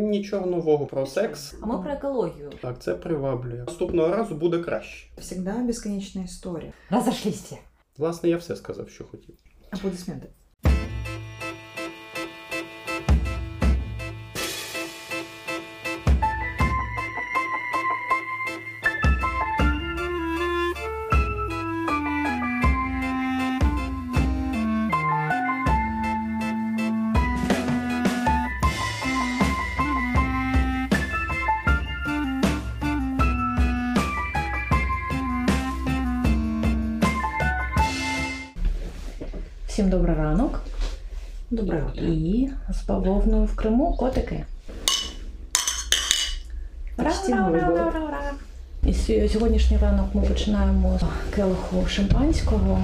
Нічого нового про секс. А ми про екологію. Так, це приваблює. Наступного разу буде краще. Всегда бесконечная история. Розошлися. Власне, я все сказав, що хотів. Аплодисменты. І з бавовною в Криму котики. Ура, ура, ура, ура, ура. І сьогоднішній ранок ми починаємо з келиху шампанського,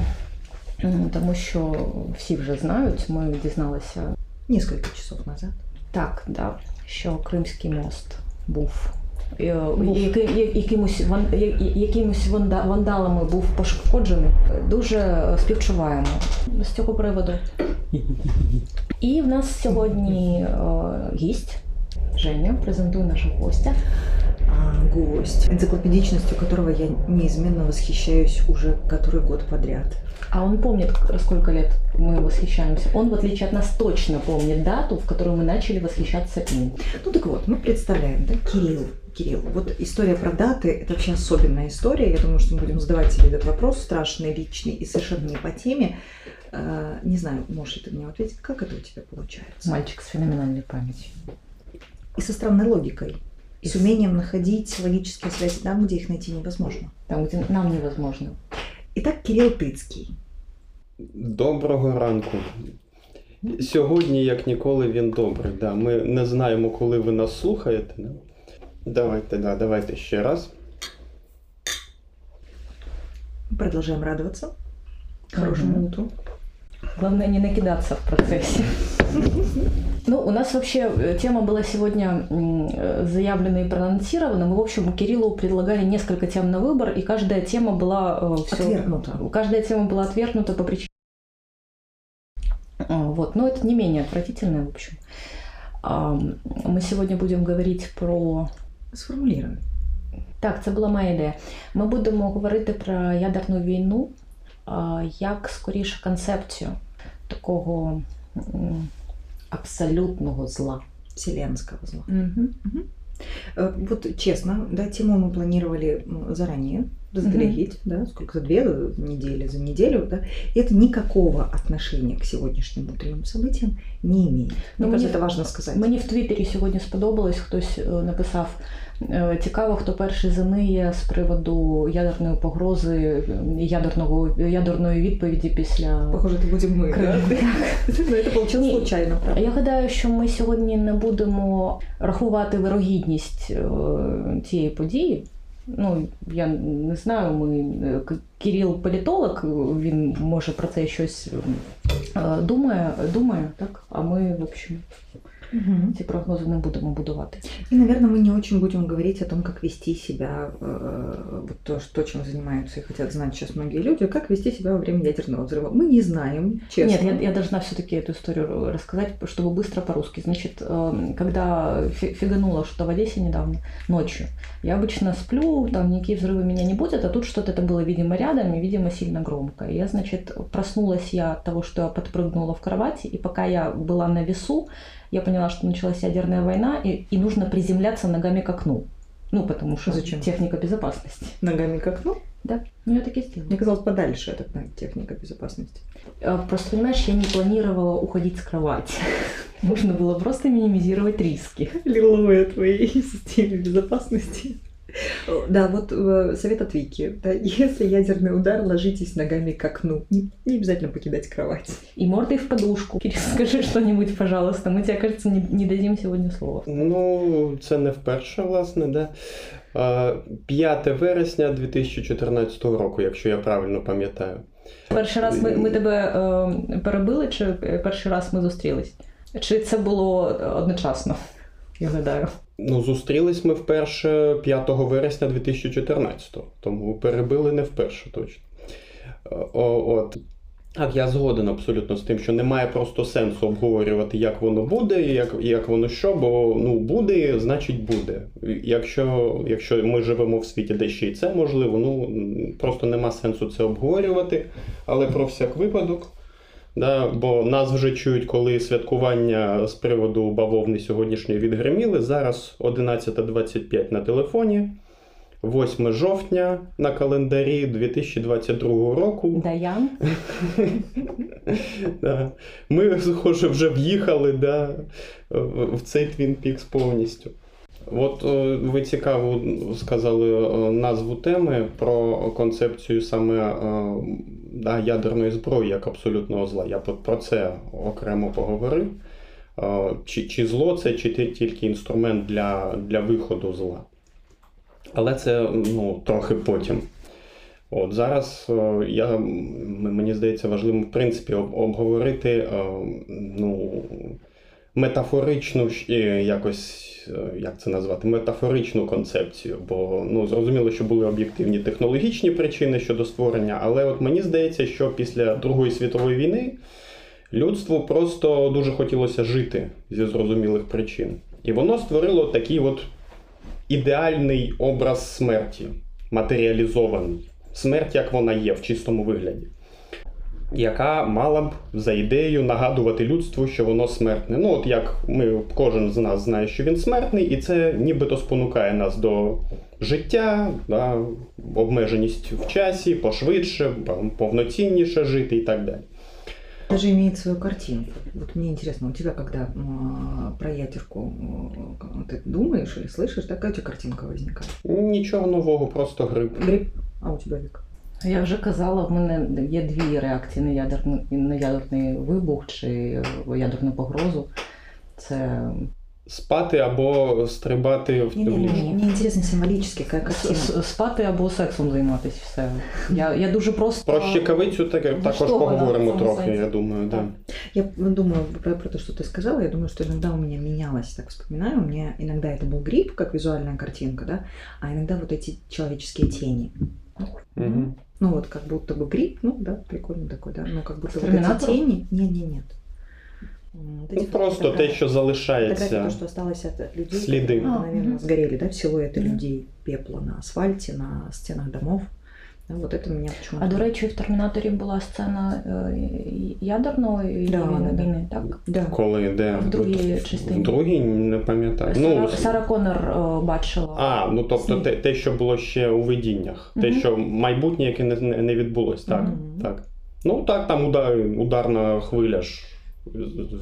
тому що всі вже знають, ми дізналися Несколько часов назад. так, да, що Кримський мост був. е, Був. яки- я- Якимось, ван- я- я- якимось ванда- вандалами був пошкоджений. Дуже співчуваємо з цього приводу. І в нас сьогодні е, гість Женя презентує нашого гостя. А, гость, энциклопедичностью которого я неизменно восхищаюсь уже который год подряд. А он помнит, к- сколько лет мы восхищаемся. Он, в отличие от нас, точно помнит дату, в которую мы начали восхищаться им. Ну так вот, мы представляем, да, Кирилл. Кирилл, вот история про даты – это вообще особенная история. Я думаю, что мы будем задавать себе этот вопрос, страшный, личный и совершенно не по теме. Э, Не знаю, можешь ли ты мне ответить, как это у тебя получается? Мальчик с феноменальной памятью. И со странной логикой, и И с умением находить логические связи там, где их найти невозможно. Там, где нам невозможно. Итак, Кирилл Тыцкий. Доброго ранку. Сьогодні, як ніколи, він добрий. Да. Ми не знаємо, коли ви нас слухаєте. Да. Давайте, да, давайте ще раз. Продолжаем радоваться хорошему Мгм. утру. Главное не накидаться в процессе. Ну, у нас вообще э, тема была сегодня э, заявлена и проанонсирована. Мы, в общем, Кириллу предлагали несколько тем на выбор, и каждая тема была... э, Отвергнута. Каждая тема была отвергнута по причине... А, Вот, но это не менее отвратительное, в общем. Мы сегодня будем говорить про Сформулируй. Так, це була моя ідея. Ми будемо говорити про ядерну війну як скоріше концепцію такого абсолютного зла. Вселенского зла. Угу. Угу. Вот честно, да, тему мы планировали заранее разглядеть, да, сколько за две недели, за неделю, да, и это никакого отношения к сегодняшним утренним событиям не имеет. Ну, Мне кажется, мені- это важно сказать. Мені в Твіттері сьогодні сподобалось, хтось е, написав. е, Цікаво, хто перший заниє з приводу ядерної погрози, е, ядерного ядерної відповіді після Похоже, это будем мы, Крым. да? Но это получилось Не. случайно, правда? Я гадаю, що ми сьогодні не будемо рахувати вирогідність е, цієї події. Ну, я не знаю, ми е, Кирил політолог, він може про це щось е, думає, думає, так? А ми, в общем, Мгм. ці прогнози не будемо будувати. И, наверное, мы не очень будем говорить о том, как вести себя, э, вот то, что, чем занимаются и хотят знать сейчас многие люди, как вести себя во время ядерного взрыва. Мы не знаем, честно. Нет, я, я должна все-таки эту историю рассказать, чтобы быстро по-русски. Значит, э, когда фи- фигануло что-то в Одессе недавно, ночью, я обычно сплю, там никакие взрывы меня не будут, а тут что-то это было, видимо, рядом и, видимо, сильно громко. И я, значит, проснулась я от того, что я подпрыгнула в кровати, и пока я была на весу, я поняла, что началась ядерная война, и, и нужно приземляться ногами к окну. Ну, потому что Зачем? техника безопасности. Ногами к окну. Да, ну я так и сделала. Мне казалось, подальше эта техника безопасности. Э, Просто, понимаешь, я не планировала уходить с кровати. Нужно было просто минимизировать риски. Лиловые твоей системе безопасности. Да, вот э, совет от Вики. Да, если ядерный удар, ложитесь ногами к окну. Не, не обязательно покидать кровать. И мордой в подушку. Кирилл, скажи что-нибудь, пожалуйста. Мы тебе, кажется, не, не дадим сегодня слова. Ну, це не вперше, власне, да. А, 5 вересня 2014 року, якщо я правильно пам'ятаю. Перший раз ми, ми тебе е, перебили, чи перший раз ми зустрілись? Чи це було одночасно? Я гадаю. Ну, зустрілись ми вперше 5 вересня 2014, тому перебили не вперше точно. О, от. Так, я згоден абсолютно з тим, що немає просто сенсу обговорювати, як воно буде, як, як воно що, бо ну буде, значить буде. Якщо, якщо ми живемо в світі, де ще й це можливо, ну просто нема сенсу це обговорювати. Але про всяк випадок. Да, бо нас вже чують, коли святкування з приводу бавовни сьогоднішньої відгриміли. Зараз 11.25 на телефоні, 8 жовтня на календарі 2022 року. Даян. Да. Ми, схоже, вже в'їхали да, в цей Twin Peaks повністю. От е, ви цікаво сказали е, назву теми про концепцію саме е, да, ядерної зброї як абсолютного зла. Я про це окремо поговорив. Чи чи зло це чи тільки інструмент для для виходу зла. Але це ну, трохи потім. От Зараз я, мені здається, важливо в принципі обговорити ну, метафоричну якось, як це назвати, метафоричну концепцію. Бо ну, зрозуміло, що були об'єктивні технологічні причини щодо створення, але от мені здається, що після Другої світової війни людству просто дуже хотілося жити зі зрозумілих причин. І воно створило такий от ідеальний образ смерті, матеріалізований. Смерть, як вона є в чистому вигляді яка мала б за ідеєю нагадувати людству, що воно смертне. Ну, от як ми кожен з нас знає, що він смертний, і це нібито спонукає нас до життя, да, обмеженість в часі, пошвидше, повноцінніше жити і так далі. Даже имеет свою картинку. Вот мне интересно, у тебя, когда про ядерку ты думаешь или слышишь, такая у тебя картинка возникает? Нічого нового, просто гриб. Гриб? А у тебя, Вика? Я вже казала, в мене є дві реакції на ядерний, на ядерний вибух чи ядерну погрозу. Це Спати або стрибати в не, не, не, Мені інтересно символічно, яка картина. Спати або сексом займатися все. Я я дуже просто. Про щекавицю так, також поговоримо трохи, сенсі. я думаю, да. Я думаю про, про то, что ты сказала, я думаю, что иногда у меня менялось, так вспоминаю, у меня иногда это был гриб, как визуальная картинка, да, а иногда вот эти человеческие тени. Угу. Ну вот как будто бы гриб, ну да, прикольно такой, да. Ну как будто вот эти тени. Нет, нет, нет. Вот ну, просто те, що залишається. То, що осталося від людей, сліди. які, наверное, згорели, да, силуети людей, пепла на асфальті, на стінах домов. Вот это меня почему А до речі, в Термінаторі була сцена ядерної да, війни, да. так? Да. Коли де? В другій частині. В другій не пам'ятаю. Сара, ну, Сара Коннор бачила. А, ну тобто те, те, що було ще у видіннях. Те, що майбутнє, яке не не відбулось, так? Угу. так. Ну так, там удар, ударна хвиля ж.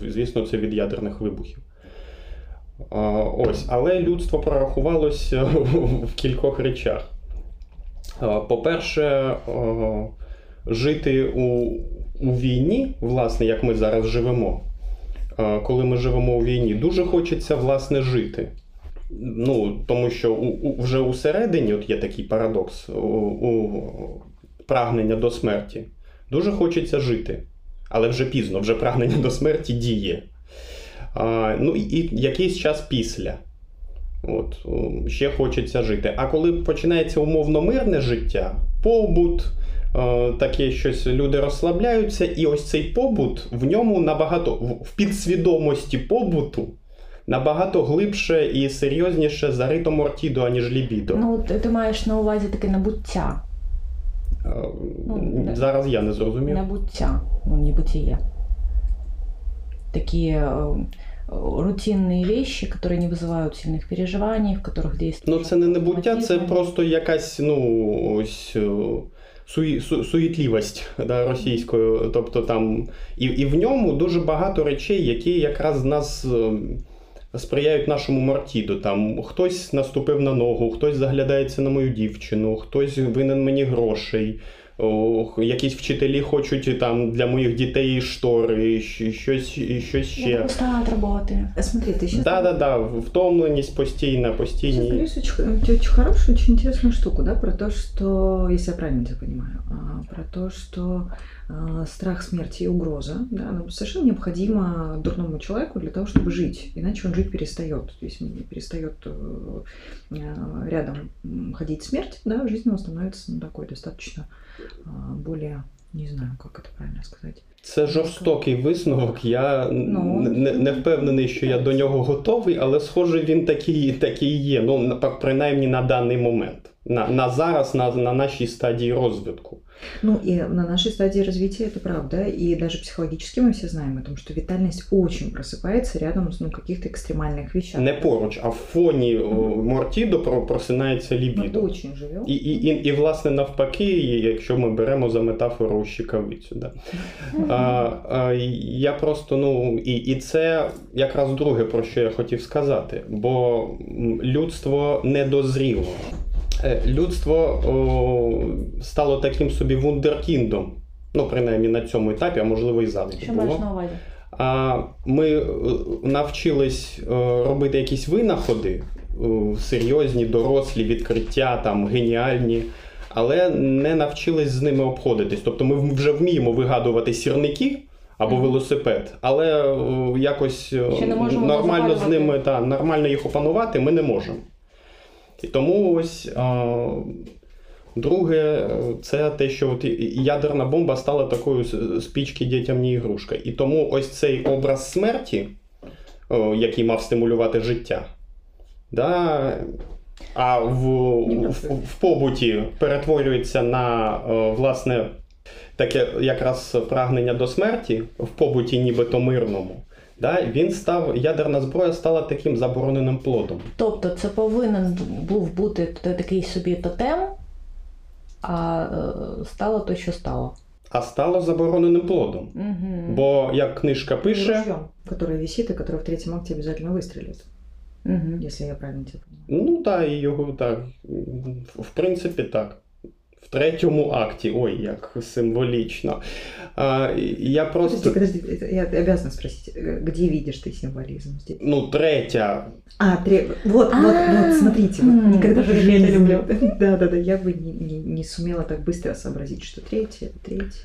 Звісно, це від ядерних вибухів. Ось, але людство прорахувалося в кількох речах. По-перше, жити у у війні, власне, як ми зараз живемо, коли ми живемо у війні, дуже хочеться власне жити. Ну, Тому що у, у, вже усередині от є такий парадокс у, у прагнення до смерті. Дуже хочеться жити. Але вже пізно, вже прагнення до смерті діє. А, Ну і якийсь час після. От, Ще хочеться жити. А коли починається умовно мирне життя, побут, таке щось люди розслабляються, і ось цей побут в ньому набагато в підсвідомості побуту. Набагато глибше і серйозніше зарито мортідо, аніж лібідо. Ну, ти, ти маєш на увазі таке набуття. Ну, Зараз я не зрозумів. Набуття, ну, небытие. Такие э, рутинные вещи, которые не вызывают сильных переживаний, в которых действует. Ну, це не небуття, це просто якась, ну, ось суї, су, суєтлівость да, російською. Тобто там і, і в ньому дуже багато речей, які якраз нас сприяють нашому мартіду. Там хтось наступив на ногу, хтось заглядається на мою дівчину, хтось винен мені грошей. Якісь вчителі хочуть там для моїх дітей штори, щось щось ще. Устала роботи. Смотри, ты сейчас... Да, да, да, втомленість постійна, постійні. Очень, очень хорошую, очень интересную штуку, да, про то, что, если я правильно тебя понимаю, про то, что страх смерти и угроза, да, она совершенно необходима дурному человеку для того, чтобы жить, иначе он жить перестает. То есть перестает э, э, рядом ходить смерть, да, жизнь его становится ну, такой достаточно более Не знаю, как это правильно сказать. Це жорстокий висновок. Я Ну, не, не впевнений, що я до нього готовий, але схоже, він такий, такий є. Ну, на- принаймні на даний момент. На, на зараз, на, на нашій стадії розвитку. Ну и на нашей стадии развития это правда, и даже психологически мы все знаем о том, что витальность очень просыпается рядом с ну, каких-то экстремальных вещах. Не поруч, а в фоні о, Мортідо про- просинається Мы лібідо. очень живем. І, і, і, і, власне, навпаки, і якщо ми беремо за метафору щикавицю. Да. А, а, я просто, ну, і, і це якраз друге, про що я хотів сказати. Бо м, людство не дозріло. Е, Людство о, стало таким собі вундеркіндом. Ну, принаймні на цьому етапі, а можливо і завжди Що маєш на увазі? А ми е, навчились е, робити якісь винаходи, е, серйозні, дорослі, відкриття, там, геніальні, але не навчились з ними обходитись. Тобто ми вже вміємо вигадувати сірники або велосипед, але е, якось е, нормально з ними та, нормально їх опанувати ми не можемо. І тому ось. е, Друге, це те, що от ядерна бомба стала такою спічки дітям не ігрушка. І тому ось цей образ смерті, о, який мав стимулювати життя, да, а в, в, в побуті перетворюється на е, власне таке якраз прагнення до смерті в побуті, нібито мирному. Да, він став, ядерна зброя стала таким забороненим плодом. Тобто це повинен був бути такий собі тотем, а е, стало то, що стало. А стало забороненим плодом. Угу. Бо як книжка пише, Ружьем, которое висит и в третьем акте обязательно выстрелит, Угу. если я правильно тебя понимаю. Ну так, і його так. В- В принципі, так В третьому акті, ой, як символічно. А, і я просто. Подожди, подожди, это я обязана спросить, э, где видишь ты символизм здесь? Ну, третя. А, тре... вот, вот, А, вот, смотрите, вот м, никогда даже в я жизни- это люблю. Да, да, да, я бы не, не, не сумела так быстро сообразить, что третье, это третье.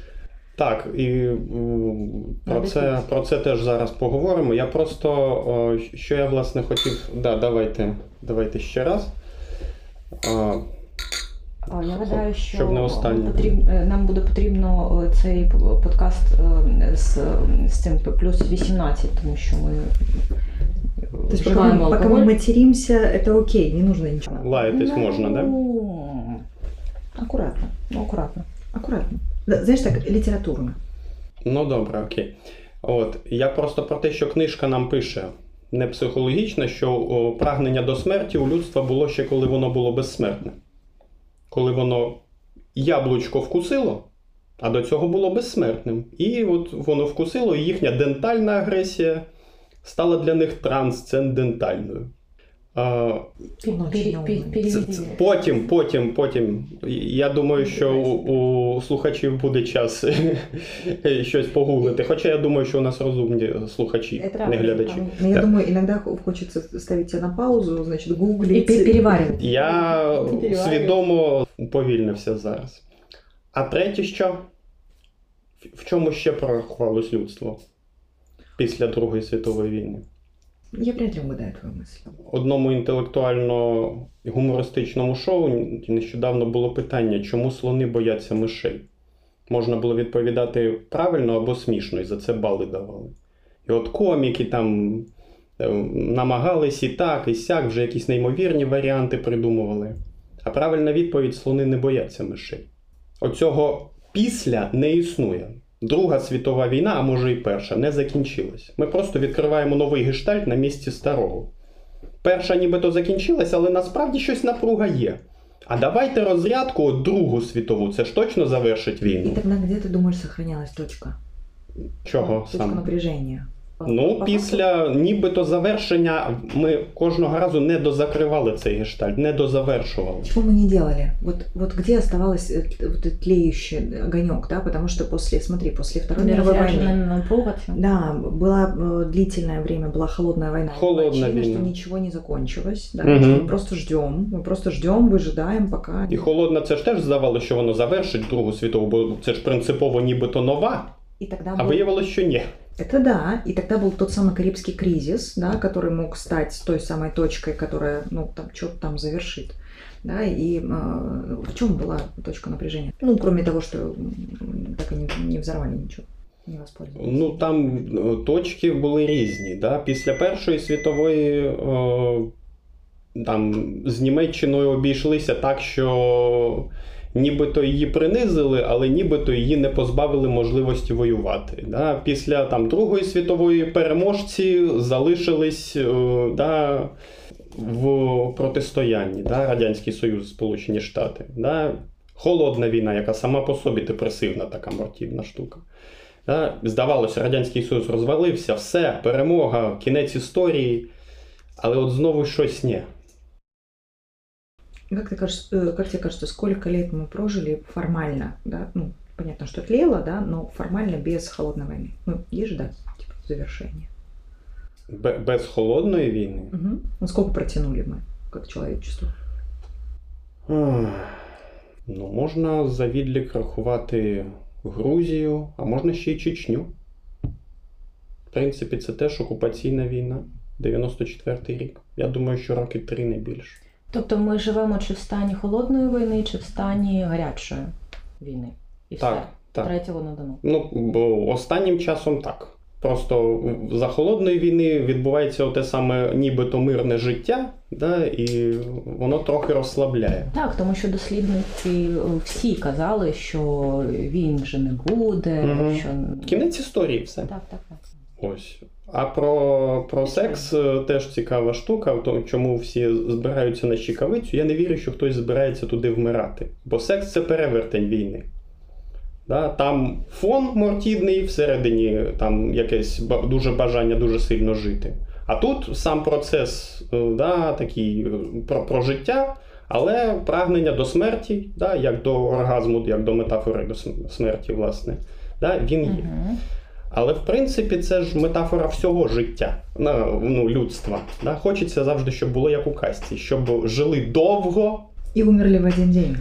Так, і м, про Надо це, дивитися. про це теж зараз поговоримо. Я просто, о, що я власне хотів. Да, давайте, давайте ще раз. А, А, Я гадаю, що Щоб не останнє. потріб- е, нам буде потрібно е, цей п- подкаст е, з, з цим п- плюс 18, тому що ми е, То есть пока вживаємо мы, пока мы алкоголь. материмся, это окей, не нужно ничего. лаятись можна, да? Ну, Акуратно, ну акуратно. Аккуратно. Да, знаешь, так, литературно. Ну добре, окей. От я просто про те, що книжка нам пише не психологічно, що о, прагнення до смерті у людства було ще коли воно було безсмертне. Коли воно яблучко вкусило, а до цього було безсмертним. І от воно вкусило, і їхня дентальна агресія стала для них трансцендентальною. А, Потім, потім, потім. Я думаю, що у, у слухачів буде час щось погуглити. Хоча я думаю, що у нас розумні слухачі, не глядачі. Но я думаю, иногда хо- хочется ставить тебя на паузу, значит, І гуглить. переварювати. Я свідомо уповільнився зараз. А третє, що? В- В чому ще прорахувалось людство після Другої світової війни? Я вряд ли угадаю твою мысль. одному інтелектуально-гумористичному шоу нещодавно було питання, чому слони бояться мишей. Можна було відповідати правильно або смішно, і за це бали давали. І от коміки там е, намагались і так, і сяк, вже якісь неймовірні варіанти придумували. А правильна відповідь слони не бояться мишей. Оцього після не існує. Друга світова війна, а може і перша, не закінчилась. Ми просто відкриваємо новий гештальт на місці старого. Перша нібито закінчилась, але насправді щось напруга є. А давайте розрядку Другу світову, це ж точно завершить війну. війну. тогда где, ты думаешь, сохранялась точка? Чого Точка саме? напряжения. По- Ну, по після нібито завершення ми кожного разу не дозакривали цей гештальт, не дозавершували. факту. Чего мы не делали? Вот, вот где оставалась э, т- вот этот тлеющий огонек, да? Потому что после, смотри, после Второй мировой войны, Розряджена напруга ця. да, была э, длительное время, была холодная война. Холодная Очевидно, война. что ничего не закончилось, да, Мгм. мы просто ждем, мы просто ждем, выжидаем, пока... І холодна це ж теж здавалося, що воно завершить Другу світову, бо це ж принципово нібито нова, И тогда а был- виявилось, що ні. Это да, и тогда был тот самый Карибский кризис, да, который мог стать той самой точкой, которая, ну, там, что-то там завершит. Да, и э, в чем была точка напряжения? Ну, кроме того, что м, так и не, не взорвали ничего, не воспользовались. Ну там е, точки були різні. Да? Після Першої світової е, там з Німеччиною обійшлися так, що нібито її принизили, але нібито її не позбавили можливості воювати. Да? Після там, Другої світової переможці залишились е, да, в протистоянні да? Радянський Союз, Сполучені Штати. Да? Холодна війна, яка сама по собі депресивна така мортівна штука. Да? Здавалося, Радянський Союз розвалився, все, перемога, кінець історії. Але от знову щось ні. Как, ты кажешь, э, как тебе кажется, сколько лет мы прожили формально, да, ну, понятно, что тлело, да, но формально без холодной войны? Ну, есть же, да, типа, завершение. Бе- Без холодної війни. Угу. Ну, сколько протянули мы, как человечество? Ах, Ну, можна за відлік рахувати Грузію, а можна ще й Чечню. В принципі, це теж окупаційна війна. 94-й рік. Я думаю, що роки три не більше. Тобто ми живемо чи в стані холодної війни, чи в стані гарячої війни. І Так, все. так. Третього не дано. Ну, бо останнім часом так. Просто за холодної війни відбувається те саме нібито мирне життя, да, і воно трохи розслабляє. Так, тому що дослідники е, всі казали, що війн вже не буде, Мгм. що Кінець історії, все. так, так, так. Ось. А про, про секс е, теж цікава штука, то чому всі збираються на щикавицю. Я не вірю, що хтось збирається туди вмирати. Бо секс це перевертень війни. Да? Там фон мортідний, всередині там якесь дуже бажання дуже сильно жити. А тут сам процес е, да, такий е, про, про життя, але прагнення до смерті, да, як до оргазму, як до метафори до смерті, власне. Да, він є. Угу. Але в принципі це ж метафора всього життя, на- ну, людства. Да? Хочеться завжди, щоб було як у казці, щоб жили довго. И умерли в один день.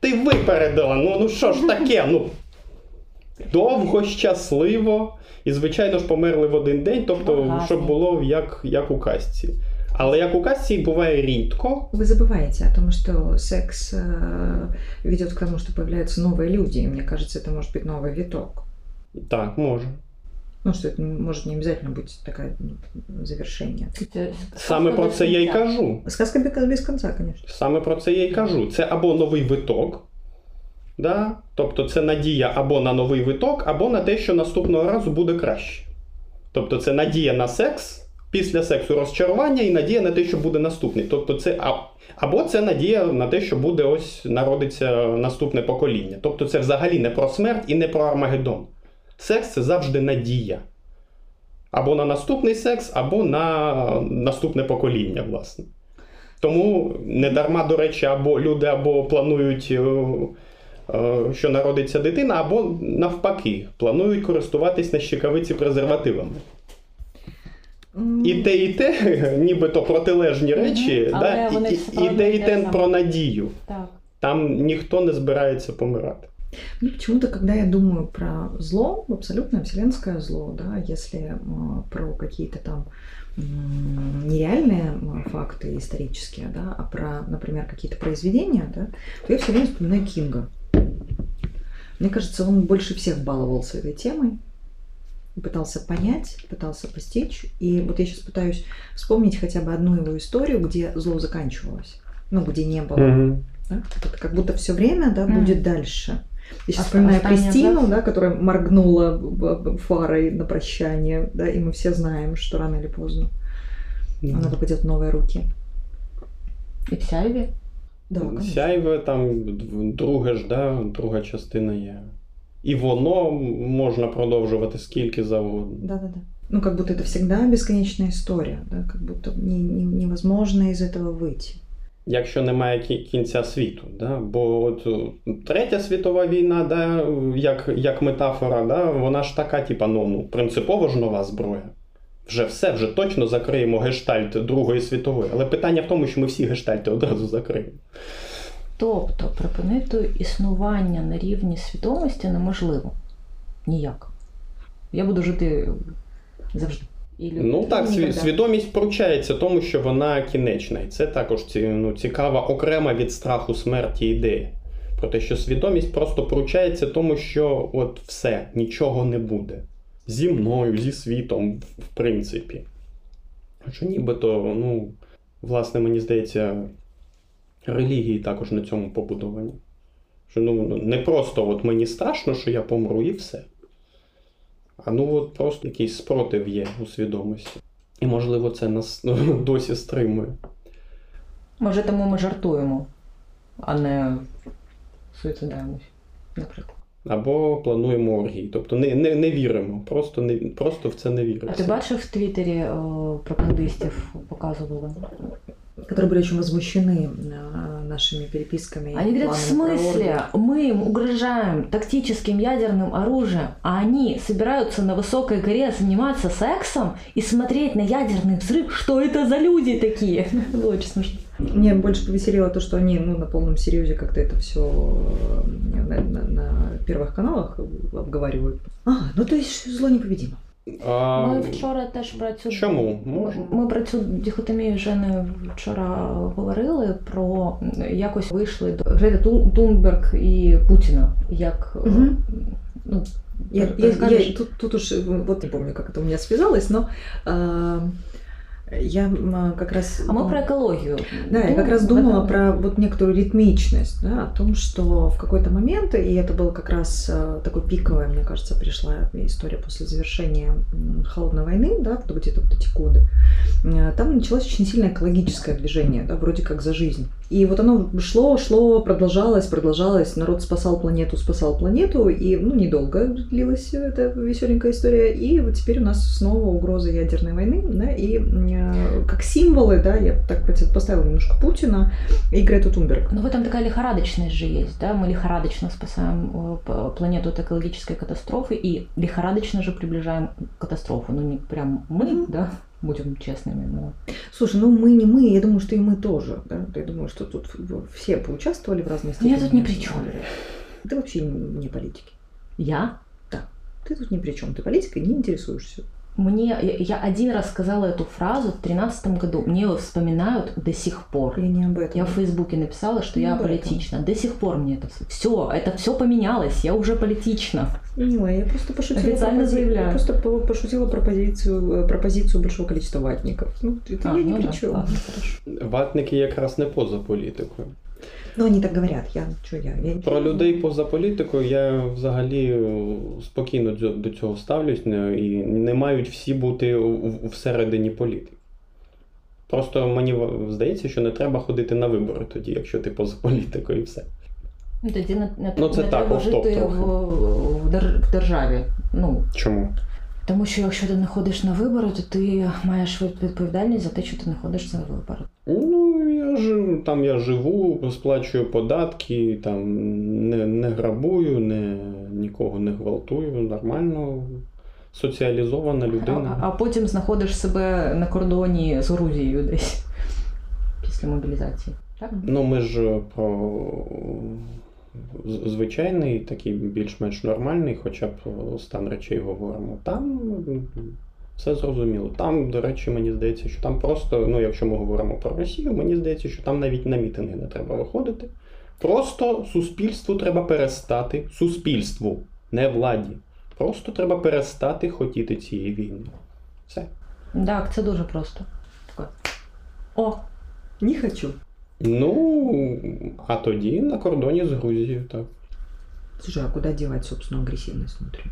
Ти випередила, ну, ну що ж таке? Ну, довго, щасливо. І, звичайно ж, померли в один день, тобто, Багато. щоб було як, як у казці. Але як у казці буває рідко. Вы забываете о том, что секс э, ведет к тому, что появляются новые люди. И мне кажется, это может быть новый виток. Так, може. Ну, что это может не обязательно быть такое ну, завершение. Саме про це я й кажу. Сказка без, без конца, конечно. Саме про це я й кажу. Це або новий виток, да? тобто це надія або на новий виток, або на те, що наступного разу буде краще. Тобто це надія на секс, після сексу розчарування і надія на те, що буде наступний. Тобто це або це надія на те, що буде ось народиться наступне покоління. Тобто це взагалі не про смерть і не про Армагеддон. Секс це завжди надія. Або на наступний секс, або на наступне покоління, власне. Тому не дарма, до речі, або люди або планують, е, е, що народиться дитина, або навпаки, планують користуватись на щекавиці презервативами. І те, і те, нібито протилежні речі, да? і, і, те, і те про надію. Так. Там ніхто не збирається помирати. Мне почему-то, когда я думаю про зло, абсолютно вселенское зло, да, если э, про какие-то там нереальные м, факты исторические, да, а про, например, какие-то произведения, да, то я все время вспоминаю Кинга. Мне кажется, он больше всех баловался этой темой, пытался понять, пытался постичь. И вот я сейчас пытаюсь вспомнить хотя бы одну его историю, где зло заканчивалось, ну, где не было да? Это как будто все время да, Мгм. будет дальше. Я сейчас Оста- вспоминаю останній Кристину, абзац? да, которая моргнула б- б- фарой на прощание, да, и мы все знаем, что рано или поздно она попадет в новые руки. І в сяйві. Да, конечно. Сяйве там друге ж, да, друга частина є. І воно можна продовжувати скільки завгодно. Да, да, да. Ну, как будто это всегда бесконечная история, да, как будто не- не- невозможно из этого выйти. Якщо немає кінця світу. Да? Бо от е, Третя світова війна, да, як, як метафора, да, вона ж така, типа, ну, ну, принципово ж нова зброя. Вже все, вже точно закриємо гештальт Другої світової. Але питання в тому, що ми всі гештальти одразу закриємо. Тобто припинити існування на рівні свідомості неможливо. Ніяк. Я буду жити завжди. І лю- Ну так, сві- свідомість пручається тому, що вона кінечна. І це також ці- ну, цікава окрема від страху смерті ідея. Про те, що свідомість просто пручається тому, що от все, нічого не буде. Зі мною, зі світом, в- в принципі. Що нібито, ну, власне, мені здається, релігії також на цьому побудовані. Що ну, не просто от мені страшно, що я помру, і все. А ну от просто якийсь спротив є у свідомості. І можливо це нас ну, досі стримує. Може, тому ми жартуємо, а не суїцидаємось, наприклад. Або плануємо оргії. Тобто не, не, не віримо, просто, не, просто в це не віримо. А ти бачив в Твіттері пропагандистів показували? Которые были очень возмущены а, нашими переписками. Они говорят, в смысле? Мы им угрожаем тактическим ядерным оружием, а они собираются на высокой горе заниматься сексом и смотреть на ядерный взрыв? Что это за люди такие? Было очень смешно. Мне больше повеселило то, что они ну, на полном серьезе как-то это все на, на- на первых каналах обговаривают. А, ну то есть зло непобедимо. А, Ми вчора теж про цю Чому? Можна. Ми про цю дихотомію вже не вчора говорили. Про якось вийшли до Грети Тун- Тунберг і Путіна. Як угу. Ну, Я, я- я тут, тут уж э, вот не помню, как это у меня связалось, но а, я м, как раз... а ми про екологію. Да, я Ну, как раз думала этом- про вот некоторую ритмичность, да, о том, что в какой-то момент, и это был как раз э, такой пиковая, мне кажется, пришла история после завершения холодной войны, да, где-то вот эти годы, э, там началось очень сильное экологическое движение, да, вроде как за жизнь. И вот оно шло, шло, продолжалось, продолжалось, народ спасал планету, спасал планету, и, ну, недолго длилась эта веселенькая история, и вот теперь у нас снова угроза ядерной войны, да, и э, как символы, да, я так противопоставила немножко Путина и Грету Тунберг. Ну, в этом такая лихорадочность же есть, да? Мы лихорадочно спасаем э, планету от экологической катастрофы и лихорадочно же приближаем катастрофу. Ну, не прям мы, Мгм. да, будем честными, но... Слушай, ну мы не мы, я думаю, что и мы тоже, да, я думаю, что тут все поучаствовали в разной Ну, я степени. тут ни при чём. Ты вообще не политики. Я? Ты тут ни при чем, ты политикой не интересуешься. Мне, я, один раз сказала эту фразу в тринадцатом году. Мне ее вспоминают до сих пор. Я не об этом. Я в Фейсбуке написала, что Ну, я политична. До сих пор мне это все, это все поменялось. Я уже политична. Милая, я просто пошутила. Официально про пози- заявляю. Я просто по- пошутила про позицию, э, про позицию большого количества ватников. Ну, это А, я ни ну при да, чем. ладно. Ватники якраз не поза політикою. Ну, они так говорят, я, что я, я не- Про людей поза політикою я взагалі спокійно до цього ставлюсь, не- і не мають всі бути всередині політики. Просто мені здається, що не треба ходити на вибори тоді, якщо ти поза політикою і все. Ну, Тоді не, не, Ну, це не так, треба жити в, в, в державі. Ну, Чому? тому що якщо ти не ходиш на вибори, то ти маєш відповідальність за те, що ти не ходиш на вибори. Ну, там я живу, сплачую податки, там не, не грабую, не, нікого не гвалтую, нормально соціалізована людина. а потім знаходиш себе на кордоні з Грузією десь після мобілізації. Так? Ну, ми ж про звичайний, такий більш-менш нормальний, хоча б стан речей говоримо. Там все зрозуміло. Там, до речі, мені здається, що там просто, ну, якщо ми говоримо про Росію, мені здається, що там навіть на мітинги не треба виходити. Просто суспільству треба перестати, суспільству, не владі. Просто треба перестати хотіти цієї війни. Все. Так, це дуже просто. Таке. О, Не хочу. Ну, а тоді на кордоні з Грузією, так. Слушай, а куда девать, собственно, агрессивность внутри?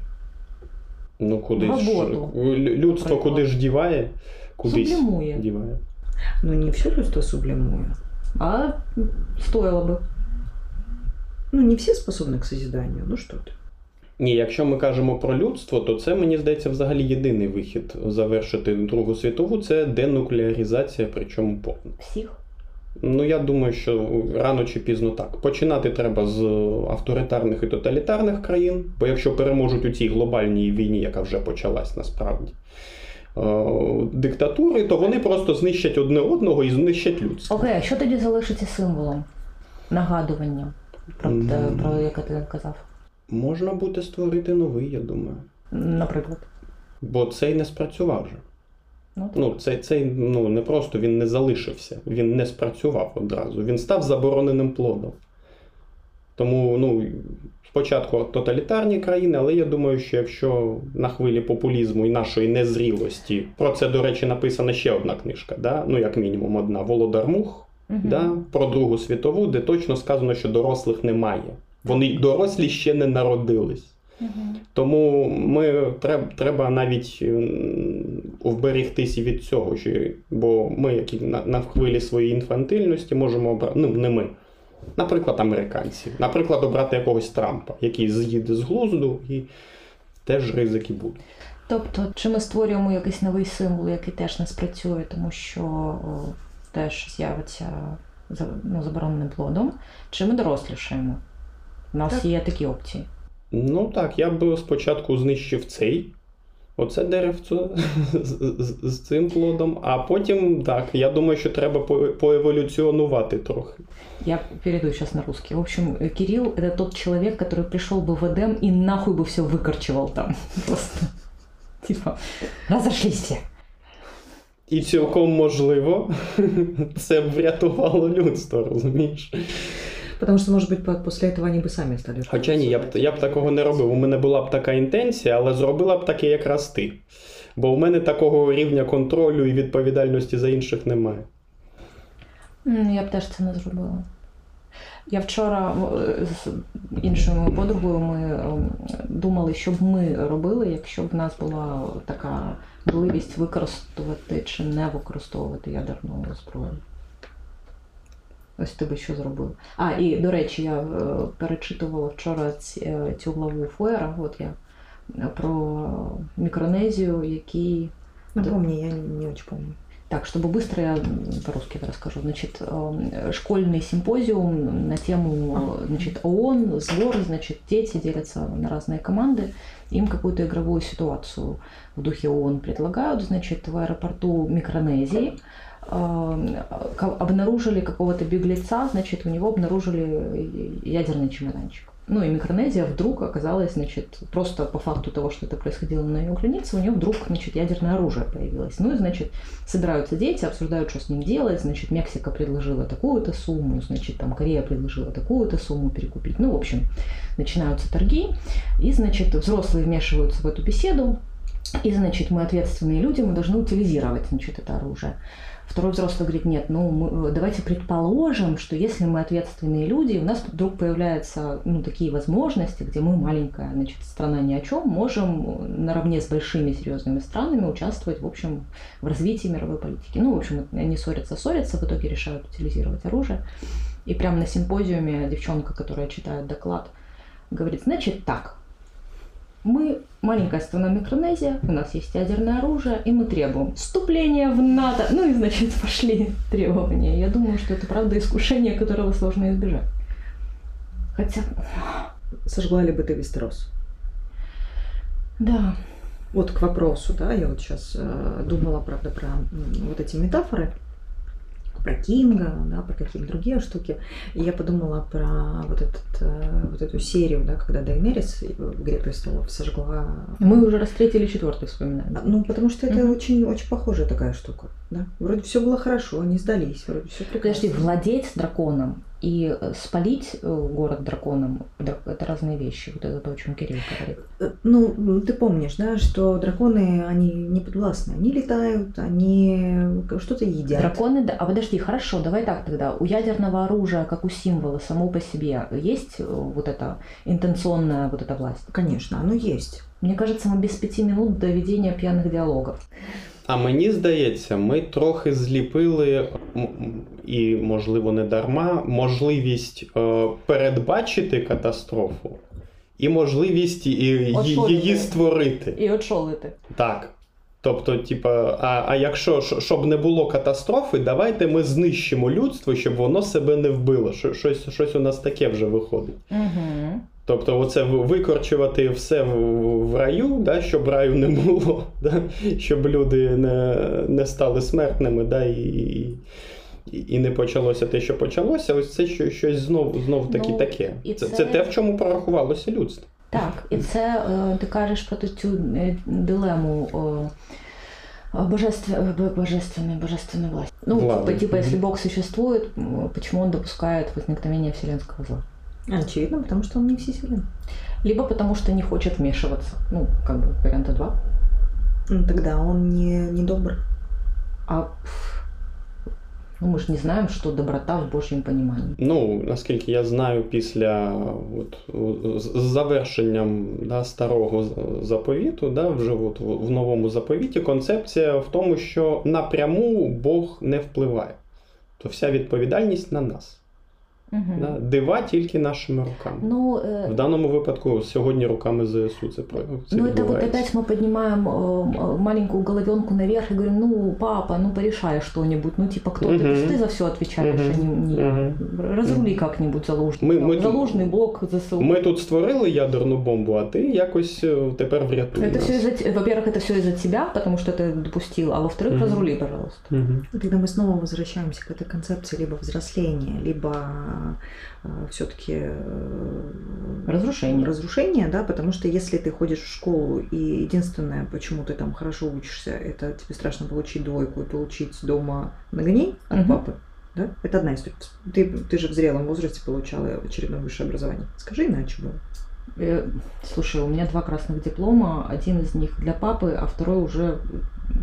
Ну, куди ж Роботу. людство Наприклад. куди ж діває? Кудись сублімує. діває. Ну, не все людство сублимует. А стоило би. Ну, не все способны к созиданию, ну что ты. Ні, якщо ми кажемо про людство, то це мені здається взагалі єдиний вихід завершити Другу світову це денуклеаризація, причому повна. Всіх. Ну я думаю, що рано чи пізно так. Починати треба з авторитарних і тоталітарних країн, бо якщо переможуть у цій глобальній війні, яка вже почалась насправді. е, Диктатури, то вони просто знищать одне одного і знищать людство. Окей, а що тоді залишиться символом? Нагадуванням про те, про яке ти казав. Можна буде створити новий, я думаю. Наприклад. Бо цей не спрацював вже. Ну. Ну, цей, цей ну, не просто він не залишився, він не спрацював одразу. Він став забороненим плодом. Тому, ну, спочатку тоталітарні країни, але я думаю, що якщо на хвилі популізму і нашої незрілості, про це, до речі, написана ще одна книжка, да? ну, як мінімум, одна Володар Мух, Мгм. да? про Другу світову, де точно сказано, що дорослих немає. Вони дорослі ще не народились. Мгм. Тому ми треба, треба навіть м, вберегтися від цього, що, бо ми, які на, на хвилі своєї інфантильності, можемо обрати, ну не ми, наприклад, американці, наприклад, обрати якогось Трампа, який з'їде з глузду, і теж ризики будуть. Тобто, чи ми створюємо якийсь новий символ, який теж не спрацює, тому що о, теж з'явиться ну, забороненим плодом, чи ми дорослішаємо? У нас Так. є такі опції. Ну так, я б спочатку знищив цей. Оце деревце з, з, з цим плодом, а потім так, я думаю, що треба по- поеволюціонувати трохи. Я перейду сейчас на русский. В общем, э, Кирилл – это тот человек, который пришел бы в Эдем и нахуй бы все выкорчевал там. Просто. Типа, разошлись все. І цілком можливо, це б врятувало людство, розумієш? Потому что, может быть, по- после этого они бы сами стали. Хоча ні, я б, я б такого не робив. У мене була б така інтенція, але зробила б таке якраз ти. Бо у мене такого рівня контролю і відповідальності за інших немає. М, Я б теж це не зробила. Я вчора е, з іншою моєю подругою ми ем, думали, що б ми робили, якщо б в нас була така можливість використовувати чи не використовувати ядерну зброю. Ось ти би що зробив. А, і до речі, я е, перечитувала вчора ці, е, цю главу Фуера, от я е, про Мікронезію, який Напомни, я не, не очень помню. так, чтобы быстро я по-русски это расскажу. Значит, э, школьный симпозиум на тему значит, ООН, сбор, значит, дети делятся на разные команды, им какую-то игровую ситуацию в духе ООН предлагают. Значит, в аэропорту Микронезии э, ко- Обнаружили какого-то беглеца, значит, у него обнаружили ядерный чемоданчик. Ну и Микронезия вдруг оказалась, значит, просто по факту того, что это происходило на ее границе, у нее вдруг, значит, ядерное оружие появилось. Ну и, значит, собираются дети, обсуждают, что с ним делать. Значит, Мексика предложила такую-то сумму, значит, там Корея предложила такую-то сумму перекупить. Ну, в общем, начинаются торги, и, значит, взрослые вмешиваются в эту беседу, и, значит, мы ответственные люди, мы должны утилизировать, значит, это оружие. Второй взрослый говорит, нет, ну, мы- давайте предположим, что если мы ответственные люди, у нас вдруг появляются, ну, такие возможности, где мы маленькая, значит, страна ни о чем, можем наравне с большими серьезными странами участвовать, в общем, в развитии мировой политики. Ну, в общем, они ссорятся, ссорятся, в итоге решают утилизировать оружие. И прямо на симпозиуме девчонка, которая читает доклад, говорит, значит так, мы маленькая страна Микронезия, у нас есть ядерное оружие, и мы требуем вступления в НАТО. Ну и, значит, пошли требования. Я думаю, что это, правда, искушение, которого сложно избежать. Хотя, Сожгла ли бы ты Вестерос? да, Вот к вопросу, да, я вот сейчас думала, правда, про м, вот эти метафоры, про Кинга, да, про какие-то другие штуки. И я подумала про вот, этот, э, вот эту серию, да, когда Дайнерис в «Игре престолов» сожгла... мы уже раз третий или четвертый вспоминаем. А, Ну, потому что это очень, очень похожая такая штука, да. Вроде все было хорошо, они сдались, вроде все прекрасно. Подожди, владеть драконом и э, спалить э, город драконом дра- это разные вещи. Вот это то, о чем Кирилл говорит. Э, Ну, ты помнишь, да, что драконы, они не подвластны. Они летают, они что-то едят. Драконы, да. А подожди, хорошо, давай так тогда. У ядерного оружия, как у символа само по себе, есть вот эта интенционная вот эта власть? Конечно, оно есть. Мне кажется, мы без пяти минут до ведения пьяных диалогов. А мені здається, ми трохи зліпили, і, можливо, не дарма, можливість е, передбачити катастрофу і можливість її створити. І очолити. Так. Тобто, типа, а, а якщо щоб не було катастрофи, давайте ми знищимо людство, щоб воно себе не вбило. Щось, щось у нас таке вже виходить. Угу. Тобто, оце викорчувати все в, раю, да, щоб раю не було, да, щоб люди не, не стали смертними, да, і, і, і не почалося те, що почалося. Ось це що- щось знов, знов таки Ну, таке. і Це, це- це те, в чому прорахувалося людство. Так, і це е, ти кажеш про цю е, дилему. божественной, божественной власти. Ну, Влады. типа, типа, если Бог существует, м, почему он допускает возникновение вселенского зла? Очевидно, потому что он не всесилен. Либо потому что не хочет вмешиваться. Ну, как бы варианта два. Ну, тогда он не, не добр. А ну, мы же не знаем, что доброта в Божьем понимании. Ну, наскільки я знаю, після от, з завершенням да, старого заповіту, да, вже от, в в новому заповіті, концепція в тому, що напряму Бог не впливає. То вся відповідальність на нас. Мгм. Да? Дива тільки нашими руками. Ну, э, В даному випадку сьогодні руками ЗСУ це, про- це Ну, это вот відбувається. опять мы поднимаем э, м- маленькую головенку наверх и говорим, ну, папа, ну, порешай что-нибудь. Ну, типа, кто ты? Мгм. Ты ж ты за все отвечаешь, Мгм. а не, не я. Мгм. Разрули как-нибудь залужный. Мы- мы тут- залужный блок ЗСУ. Ми тут створили ядерну бомбу, а ти якось е, тепер врятуй Это нас. все из-за те- Во-первых, это все из-за тебя, потому что ты допустил, а во-вторых, Мгм. разрули, пожалуйста. Мгм. И Тогда мы снова возвращаемся к этой концепции либо взросления, либо все-таки Разрушение. разрушения, да, потому что если ты ходишь в школу и единственное, почему ты там хорошо учишься, это тебе страшно получить двойку и получить дома нагоней от Мгм. папы, да, это одна история. Ты, ты же в зрелом возрасте получала очередное высшее образование. Скажи иначе было. Э, Слушай, у меня два красных диплома, один из них для папы, а второй уже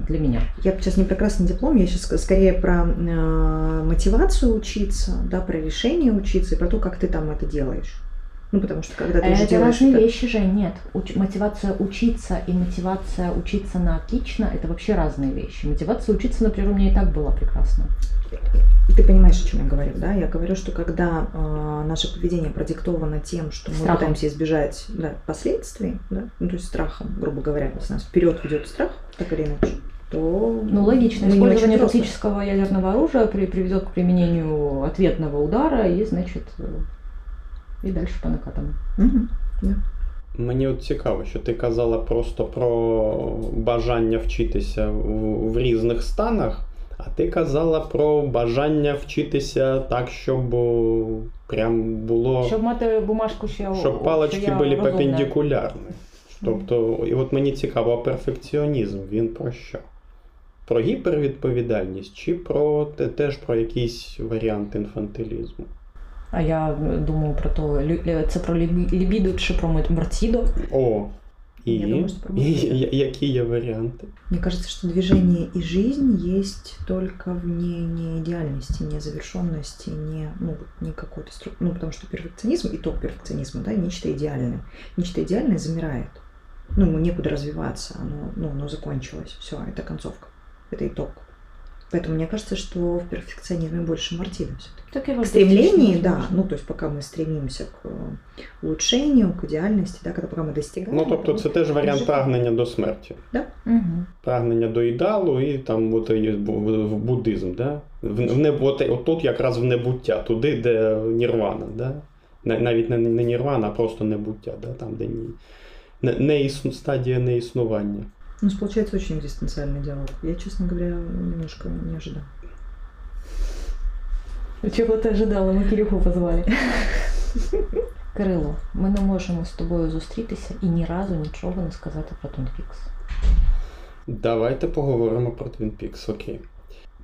для меня. Я сейчас не про красный диплом, я сейчас скорее про э, мотивацию учиться, да, про решение учиться и про то, как ты там это делаешь. Ну, потому что когда ты уже Это делаешь разные это- вещи же, нет. Уч- мотивация учиться и мотивация учиться на отлично – это вообще разные вещи. Мотивация учиться, например, у меня и так была прекрасна. И ты понимаешь, о чем я говорю, да? Я говорю, что когда э, наше поведение продиктовано тем, что мы Страхом. пытаемся избежать да, последствий, да, ну, то есть страхом, грубо говоря, если нас вперед ведет страх, так или иначе, то Ну, логично. очень Использование взрослые. токсического ядерного оружия при- приведет к применению ответного удара и, значит, и дальше по накатам. Мені от цікаво, що ти казала просто про бажання вчитися в, в різних станах, а ти казала про бажання вчитися так, щоб прям було. Щоб мати бумажку ще Щоб палички були перпендикулярні. Тобто, і от мені цікаво, а перфекціонізм він про що? Про гіпервідповідальність чи про те, теж про якийсь варіант інфантилізму? А я е, думаю про то, лю- е, це про лібі- лібідо чи про мар- мартідо. О, і, Я думаю, що про і мартирію. я- які є варіанти? Мне кажется, что движение и жизнь есть только вне не идеальности, не завершенности, не, ну, вот не какой-то стру... Ну, потому что перфекционизм, итог перфекционизма, да, нечто идеальное. Нечто идеальное замирает. Ну, ему некуда развиваться, оно, ну, оно закончилось. Все, это концовка. Это итог. Поэтому мне кажется, что в перфекционизме больше мартина все-таки. Так і К стремлению, да, ну, то есть пока мы стремимся к э, улучшению, к идеальности, да, когда пока мы достигаем. Ну, тобто, це теж варіант Життя. прагнення до смерті. Угу. Прагнення до ідеалу і там от, є бу- в буддизм, да? В, в небо, от, от тут якраз в небуття, туди, де нірвана, да? На- навіть не, не нірвана, а просто небуття, да? там, де ні, не, не існу, стадія неіснування. У нас получается очень экзистенциальный диалог. Я, честно говоря, немножко не ожидала. Чого ти ожидала? Ми Кирюху позвали. Кирило, ми не можемо з тобою зустрітися і ні разу нічого не сказати про Twin Peaks. Давайте поговоримо про Twin Peaks, окей.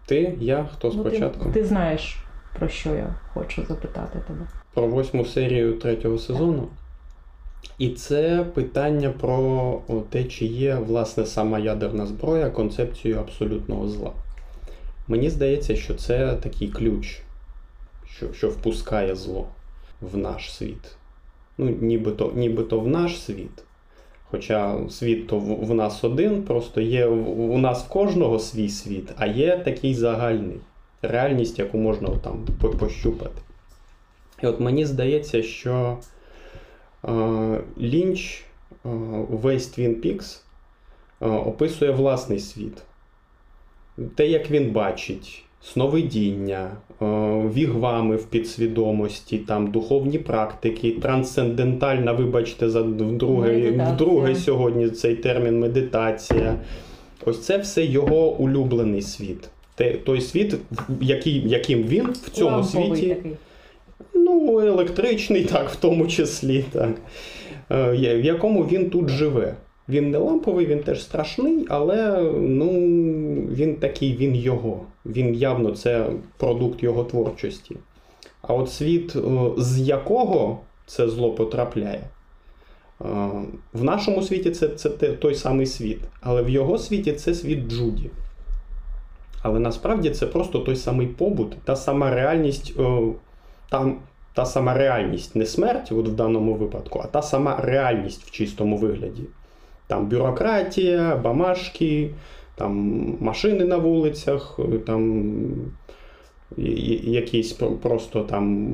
Ти, я, хто Ну, ти, спочатку? ти знаєш, про що я хочу запитати тебе. Про восьму серію третього сезону. І це питання про те, чи є власне сама ядерна зброя концепцією абсолютного зла. Мені здається, що це такий ключ, що, що впускає зло в наш світ. Ну, нібито, нібито в наш світ. Хоча світ то в, в нас один, просто є у нас в кожного свій світ, а є такий загальний реальність, яку можна там пощупати. І от мені здається, що Лінч е, весь Twin Peaks е, описує власний світ. Те, як він бачить, сновидіння, е, вігвами в підсвідомості, там, духовні практики, трансцендентальна, вибачте, за вдруге, вдруге сьогодні цей термін медитація. Ось це все його улюблений світ. Той світ, який, яким він в цьому Ламповий світі. такий. Ну, електричний, так, в тому числі, так. е, в якому він тут живе. Він не ламповий, він теж страшний, але ну, він такий, він його. Він явно це продукт його творчості. А от світ, е, з якого це зло потрапляє, е, в нашому світі це, це той самий світ, але в його світі це світ Джуді. Але насправді це просто той самий побут, та сама реальність, там, та сама реальність, не смерть от в даному випадку, а та сама реальність в чистому вигляді. Там бюрократія, бамашки, там машини на вулицях, там якісь просто там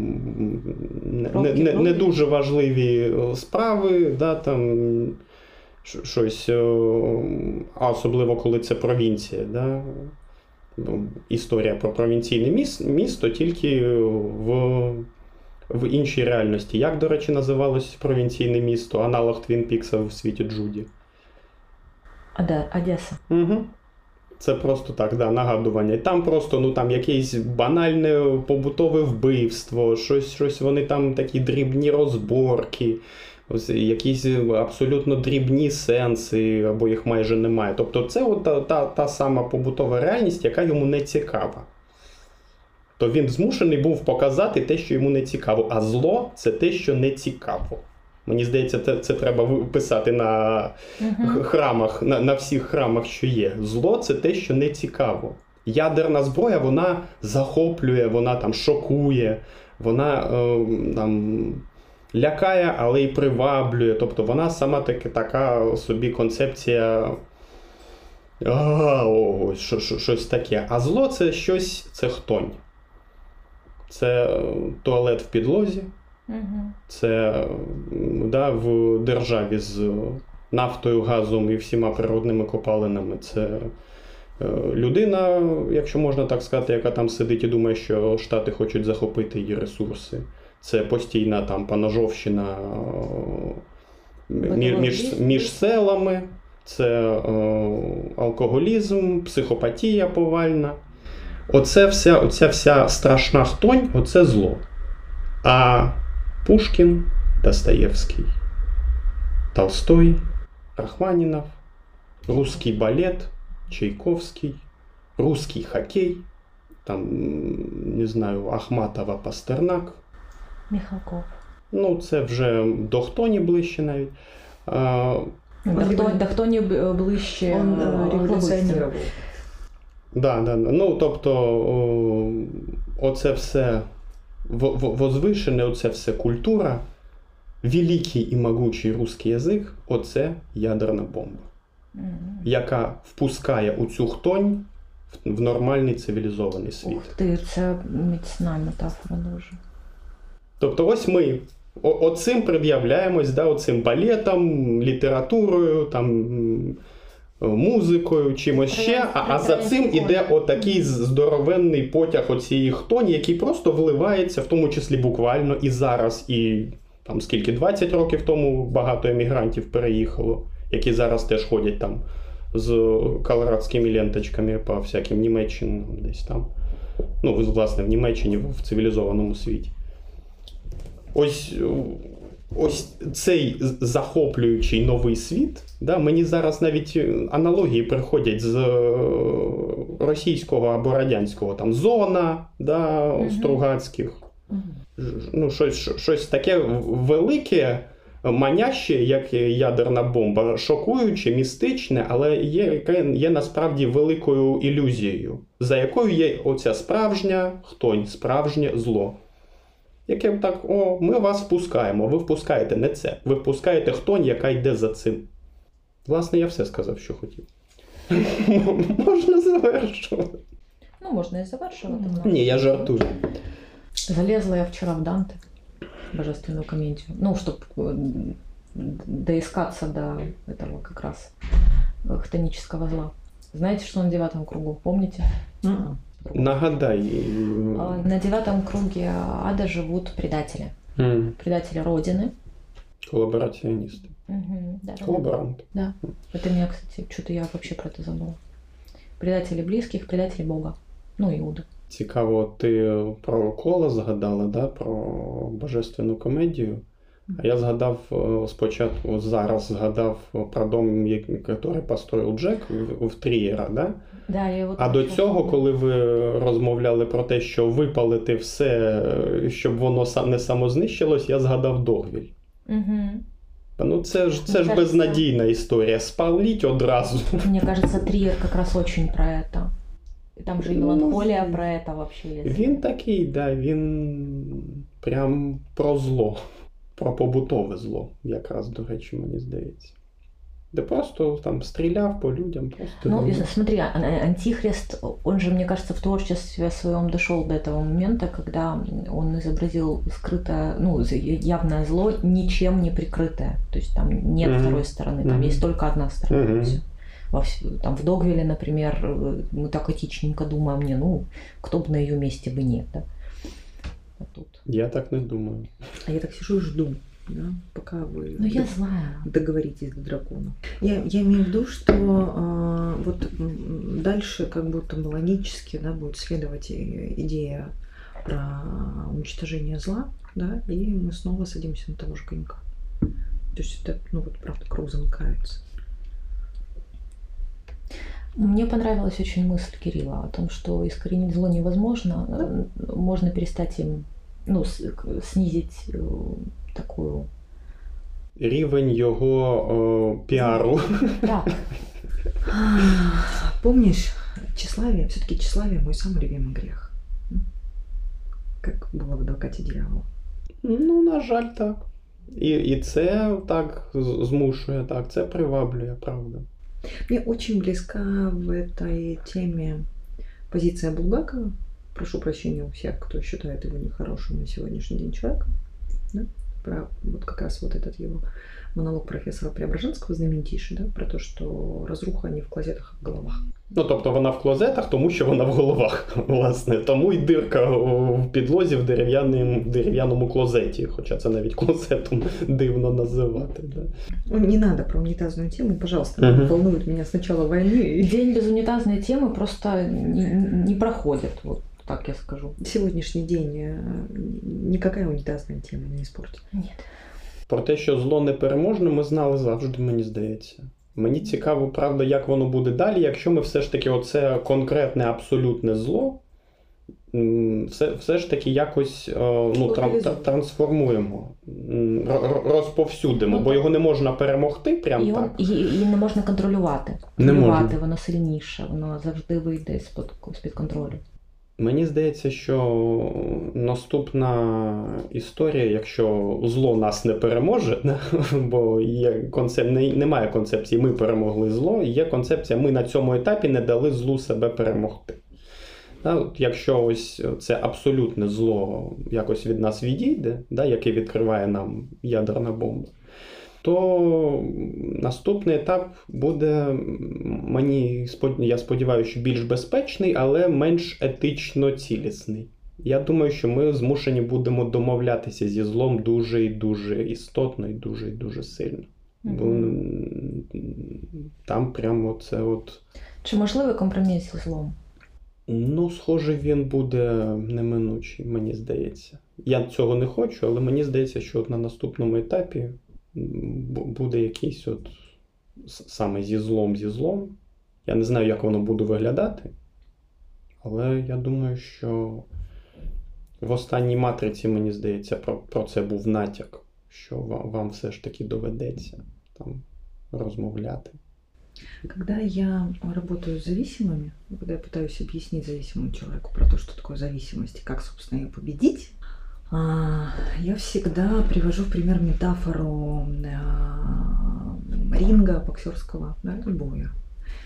не, не, не дуже важливі е, справи, да, там щось, е, а особливо коли це провінція. Да? Ну, Історія про провінційне місто тільки в, в іншій реальності. Як, до речі, називалось провінційне місто, аналог Твін Пікса в світі Джуді? Оде- Одесса. Угу. Це просто так, да, нагадування. Там просто ну, там якесь банальне побутове вбивство, щось, щось вони там такі дрібні розборки, ось якісь абсолютно дрібні сенси, або їх майже немає. Тобто це от та, та, та сама побутова реальність, яка йому не цікава. То він змушений був показати те, що йому не цікаво. А зло це те, що не цікаво. Мені здається, це, це треба писати на храмах, на, на всіх храмах, що є. Зло це те, що не цікаво. Ядерна зброя вона захоплює, вона там шокує, вона е, там, лякає, але й приваблює. Тобто вона сама таки, така собі концепція. А, що- що- щось таке. А зло це щось, це хтонь. Це е, туалет в підлозі, Мгм. це да, в державі з нафтою, газом і всіма природними копалинами. Це е, людина, якщо можна так сказати, яка там сидить і думає, що Штати хочуть захопити її ресурси. Це постійна там панажовщина е, між, між селами, це е, алкоголізм, психопатія повальна. Оце вся, оця вся страшна хтонь, оце зло. А Пушкін, Достоєвський, Толстой, Рахманінов, русский балет, Чайковський, русский хоккей, там, не знаю, Ахматова Пастернак. Михалков. Ну, це вже до хтоні ближче навіть. А, Да хто, да хто не б- ближче Он е. Да, да, да. Ну, тобто, о, оце все в- в- возвишене, оце все культура, великий і могучий русський язик оце ядерна бомба, яка впускає у цю хтонь в- в нормальний цивілізований світ. Ух ти, це міцна метафора дуже. Тобто, ось ми оцим пред'являємось, да, оцим балетом, літературою, там, музикою, чимось ще. А, а за цим іде отакий здоровенний потяг оцієї хтоні, який просто вливається, в тому числі буквально і зараз, і там скільки 20 років тому багато емігрантів переїхало, які зараз теж ходять там з колорадськими ленточками по всяким Німеччинам десь там. Ну, власне, в Німеччині, в цивілізованому світі. Ось, ось цей захоплюючий новий світ. Да, мені зараз навіть е, аналогії приходять з е, російського або радянського там зона да, Мгм. Стругацьких. Ж- Ну, щось, щось таке велике, маняще, як ядерна бомба, шокуюче, містичне, але є, є насправді великою ілюзією, за якою є оця справжня хтонь, справжнє зло Яке б так, о, ми вас впускаємо, ви впускаєте не це. Ви впускаєте хтонь, яка йде за цим. Власне, я все сказав, що хотів. Можна завершувати. Ну, можна і завершувати. Мгм. да. Ні, я жартую. Залезла я вчера в Данте, божественную комедию. Ну, чтобы доискаться до этого как раз э, хтонического зла. Знаете, что на девятом кругу? Помните? Мгм. Нагадай. А, На девятом круге ада живут предатели. М, Предатели Родины. Колабораціоністи. Мгм, да. Колаборант. Это меня, кстати, что-то я вообще про это забыла. Предатели близких, предатели Бога. Ну, Иуда. Цікаво, ти про коло згадала, да? про божественну комедію. А я згадав е, спочатку, зараз згадав про дом, який построїв Джек в, Трієра, да? Да, я А до цього, розумію. коли ви розмовляли про те, що випалити все, е, щоб воно не самознищилось, я згадав Догвіль. Мгм. Ну це ж це Мені ж кажется- безнадійна історія. Спаліть одразу. Мне кажется, Триер как раз очень про это. И там же и Ну, про это вообще. Він такий, да, він прям про зло, про побутове зло, якраз, до речі, мені здається. Де просто там стріляв по людям, просто. Ну, и смотри, а- а- Антихрист, он же, мне кажется, в творчестве своем дошел до этого момента, когда он изобразил скрытое, ну, з- явное зло, ничем не прикрытое. То есть там нет Мгм. второй стороны, там Мгм. есть только одна сторона. Мгм. Всё. Во вс- там в Догвиле, например, э, мы так этичненько думаем, не, ну, кто бы на ее месте бы нет, да? А тут. я так не думаю. А я так сижу и жду, да, пока вы Ну, я злая. договоритесь до дракона. Я, я имею в виду, что а, вот дальше как будто бы логически да, будет следовать идея про уничтожение зла, да, и мы снова садимся на того же конька. То есть это, ну вот правда, круг замыкается. Мне понравилась очень мысль Кирилла о том, что искоренить зло невозможно, э, можно перестать им, ну, с- к- снизить э, такую... Рівень його о, піару. Да, Помнишь, тщеславие, все-таки тщеславие мой самый любимый грех. М? Как было в адвокате дьявола. Ну, на жаль, так. І, і це так з- змушує, так, це приваблює, правда. Мне очень близка в этой теме позиция Булгакова. Прошу прощения у всех, кто считает его нехорошим на сегодняшний день человеком. Да? Про вот как раз вот этот его монолог профессора Преображенского знаменитейший, да, про то, что разруха не в клозетах, а в головах. Ну, тобто вона в клозетах, тому що вона в головах, власне. Тому і дирка в підлозі в дерев'яному, дерев'яному клозеті, хоча це навіть клозетом дивно називати. Да. Ну, Не надо про унитазную тему, пожалуйста, Мгм. волнует меня с начала войны. И день без унитазной темы просто не, не проходит, вот Так я скажу. сегодняшний день э, никакая унитазная тема не испортит. Нет. Про те, що зло непереможне, ми знали завжди, мені здається. Мені цікаво, правда, як воно буде далі, якщо ми все ж таки оце конкретне абсолютне зло, все, все ж таки якось е, ну, тран- трансформуємо, розповсюдимо, Ну, бо його не можна перемогти прям І, он, так. і, і не можна контролювати. Не Контролювати, можна. воно сильніше, воно завжди вийде з-під контролю. Мені здається, що наступна історія, якщо зло нас не переможе, бо є концеп... немає концепції ми перемогли зло, є концепція ми на цьому етапі не дали злу себе перемогти. Якщо ось це абсолютне зло якось від нас відійде, яке відкриває нам ядерна бомба, то наступний етап буде, мені я сподіваюся, що більш безпечний, але менш етично цілісний. Я думаю, що ми змушені будемо домовлятися зі злом дуже і дуже істотно, і дуже і дуже сильно. Бо Мгм. м, там прямо це от. Чи можливий компроміс зі злом? Ну, схоже, він буде неминучий, мені здається. Я цього не хочу, але мені здається, що от на наступному етапі буде якийсь от с- саме зі злом, зі злом. Я не знаю, як воно буде виглядати, але я думаю, що в останній матриці, мені здається, про, про це був натяк, що вам, вам все ж таки доведеться там розмовляти. Когда я работаю с зависимыми, когда я пытаюсь объяснить зависимому человеку про то, что такое зависимость и как, собственно, ее победить, а, я всегда привожу в пример метафору а, ринга боксерского да, и боя.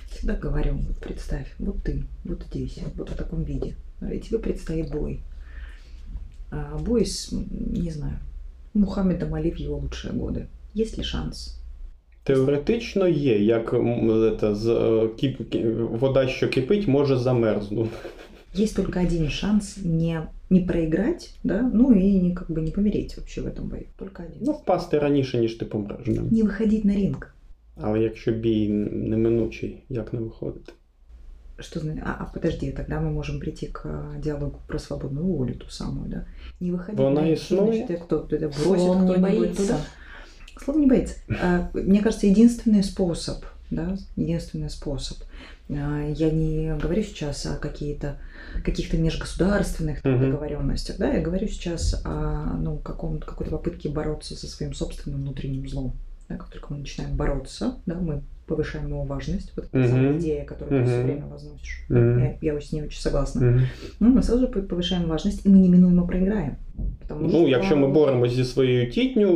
Всегда говорю, вот представь, вот ты, вот здесь, вот в таком виде, да, и тебе предстоит бой. А, бой с, м, не знаю, Мухаммедом Али в его лучшие годы. Есть ли шанс? Теоретично є, як м, це, з, е, кіп, кі- вода, що кипить, може замерзнути. Есть только один шанс не, не проиграть, да, ну и не, как бы не помереть вообще в этом бою. Только один. Ну, впасти раніше, ніж ти помреш. Да. Не выходить на ринг. Але якщо бій неминучий, як не виходити? Что значит? А, а подожди, тогда мы можем прийти к а, диалогу про свободную волю, ту самую, да? Не выходить Вона на ринг. існує? Значит, это кто? Это бросит Слон не кто-нибудь боится. туда? Слов не боится. А, Мне кажется, единственный способ, да, единственный способ. а, Я не говорю сейчас о какие-то каких-то межгосударственных там Мгм. договоренностях, да, я говорю сейчас о ну, каком, какой-то попытке бороться со своим собственным внутренним злом. Да, как только мы начинаем бороться, да, мы повышаем его важность. Вот эта Мгм. самая идея, которую ты все Мгм. время возносишь. Мгм. Я, я очень, с ней очень согласна. Мгм. Ну, мы сразу же повышаем важность, и мы неминуемо проиграем. Потому Ну, якщо ми боремося зі своєю тітню,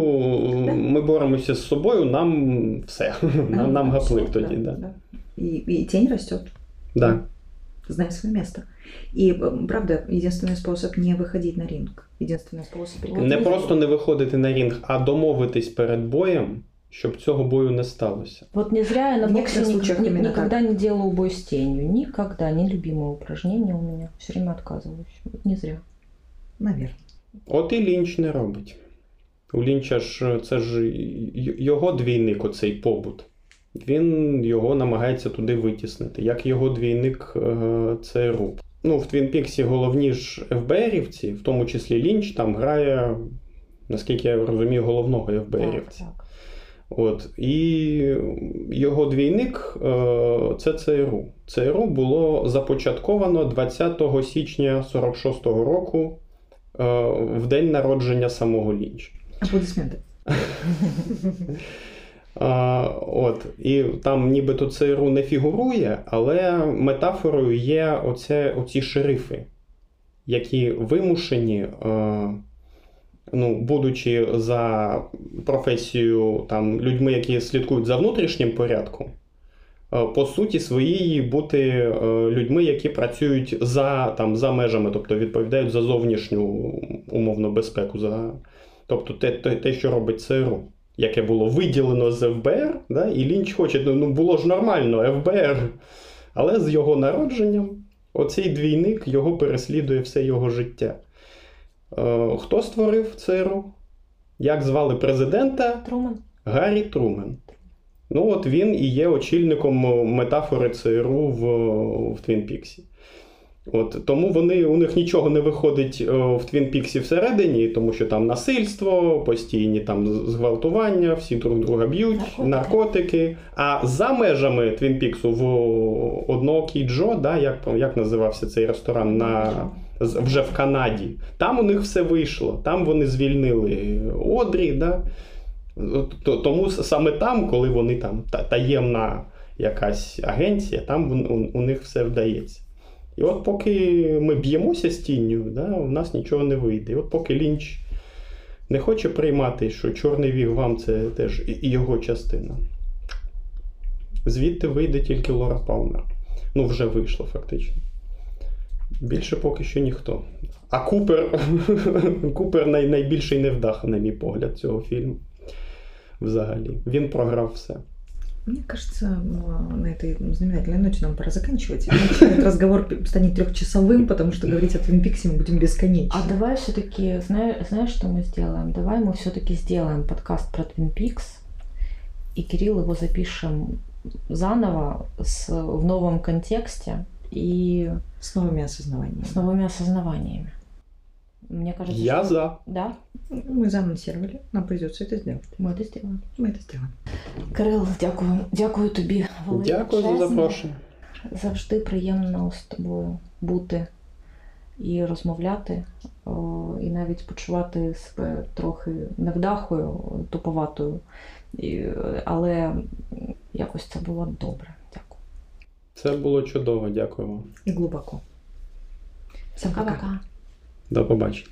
Да. ми боремося з собою, нам все. Нам, нам гаплик Абсолютно, тоді, да. да. И, и тень растет. Да. Знай свое место. И э, правда, единственный способ не выходить на ринг. Единственный способ Вот Не прекратить просто его. не виходити на рінг, а домовитись перед боєм, щоб цього бою не сталося. Вот не зря я на В боксе некоторых ник- случаях ни- именно никогда не делаю бой с тенью. Никогда. Нелюбимое упражнение у меня. Все время отказываюсь. Вот не зря. Наверное. От і Лінч не робить. У Лінча ж це ж й- його двійник, оцей побут. Він його намагається туди витіснити, як його двійник е, ЦРУ. Ну, в Твін Піксі головні ж ФБРівці, в тому числі Лінч, там грає, наскільки я розумію, головного ФБРівця. так. От. І його двійник е, це ЦРУ. ЦРУ було започатковано 20 січня 46-го року е, в день народження самого Лінча. Аплодисменты. А, от, і там нібито ЦРУ не фігурує, але метафорою є оце, оці шерифи, які вимушені, е, ну, будучи за професією там, людьми, які слідкують за внутрішнім порядком, е, по суті своїй бути людьми, які працюють за, там, за межами, тобто відповідають за зовнішню умовну безпеку, за, тобто те, те, те, що робить ЦРУ яке було виділено з ФБР, да, і Лінч хоче, ну було ж нормально, ФБР. Але з його народженням оцей двійник його переслідує все його життя. Е, хто створив ЦРУ? Як звали президента? Труман. Гаррі Трумен. Ну, от він і є очільником метафори ЦРУ в, в Твін Піксі. От, тому вони, у них нічого не виходить е, в Твін Піксі всередині, тому що там насильство, постійні там зґвалтування, всі друг друга б'ють, Наркотики. наркотики. А за межами Твін Піксу в одноокій Джо, да, як, як називався цей ресторан на, вже в Канаді. Там у них все вийшло. Там вони звільнили Одрі. Да? Тому саме там, коли вони там та- таємна якась агенція, там у, у них все вдається. І от поки ми б'ємося з тінню, да, у нас нічого не вийде. І от поки Лінч не хоче приймати, що чорний віг вам це теж і- його частина. Звідти вийде тільки Лора Палмер. Ну, вже вийшло фактично. Більше поки що ніхто. А Купер, Купер най, найбільший невдаха, на мій погляд, цього фільму. Взагалі. Він програв все. Мне кажется, ну, на этой знаменательной ноте нам пора заканчивать. Иначе этот разговор станет трехчасовым, потому что говорить о Твин Пиксе мы будем бесконечно. А давай все-таки, знаешь, знаешь, что мы сделаем? Давай мы все-таки сделаем подкаст про Twin Peaks, и Кирилл его запишем заново с, в новом контексте и С новыми осознаваниями. с новыми осознаваниями. Мне кажется, Я что- за. Да, Мы заанонсировали, нам придется это сделать. мы это сделаем. Мы это сделаем. Кирил, дякую. Дякую тобі. Дякую за величезне. запрошення. Завжди приємно з тобою бути і розмовляти, о, і навіть почувати себе трохи невдахою, туповатою. І, але якось це було добре. Дякую. Це було чудово, дякую вам. И глубоко. Всем пока. Пока-пока. До побачення.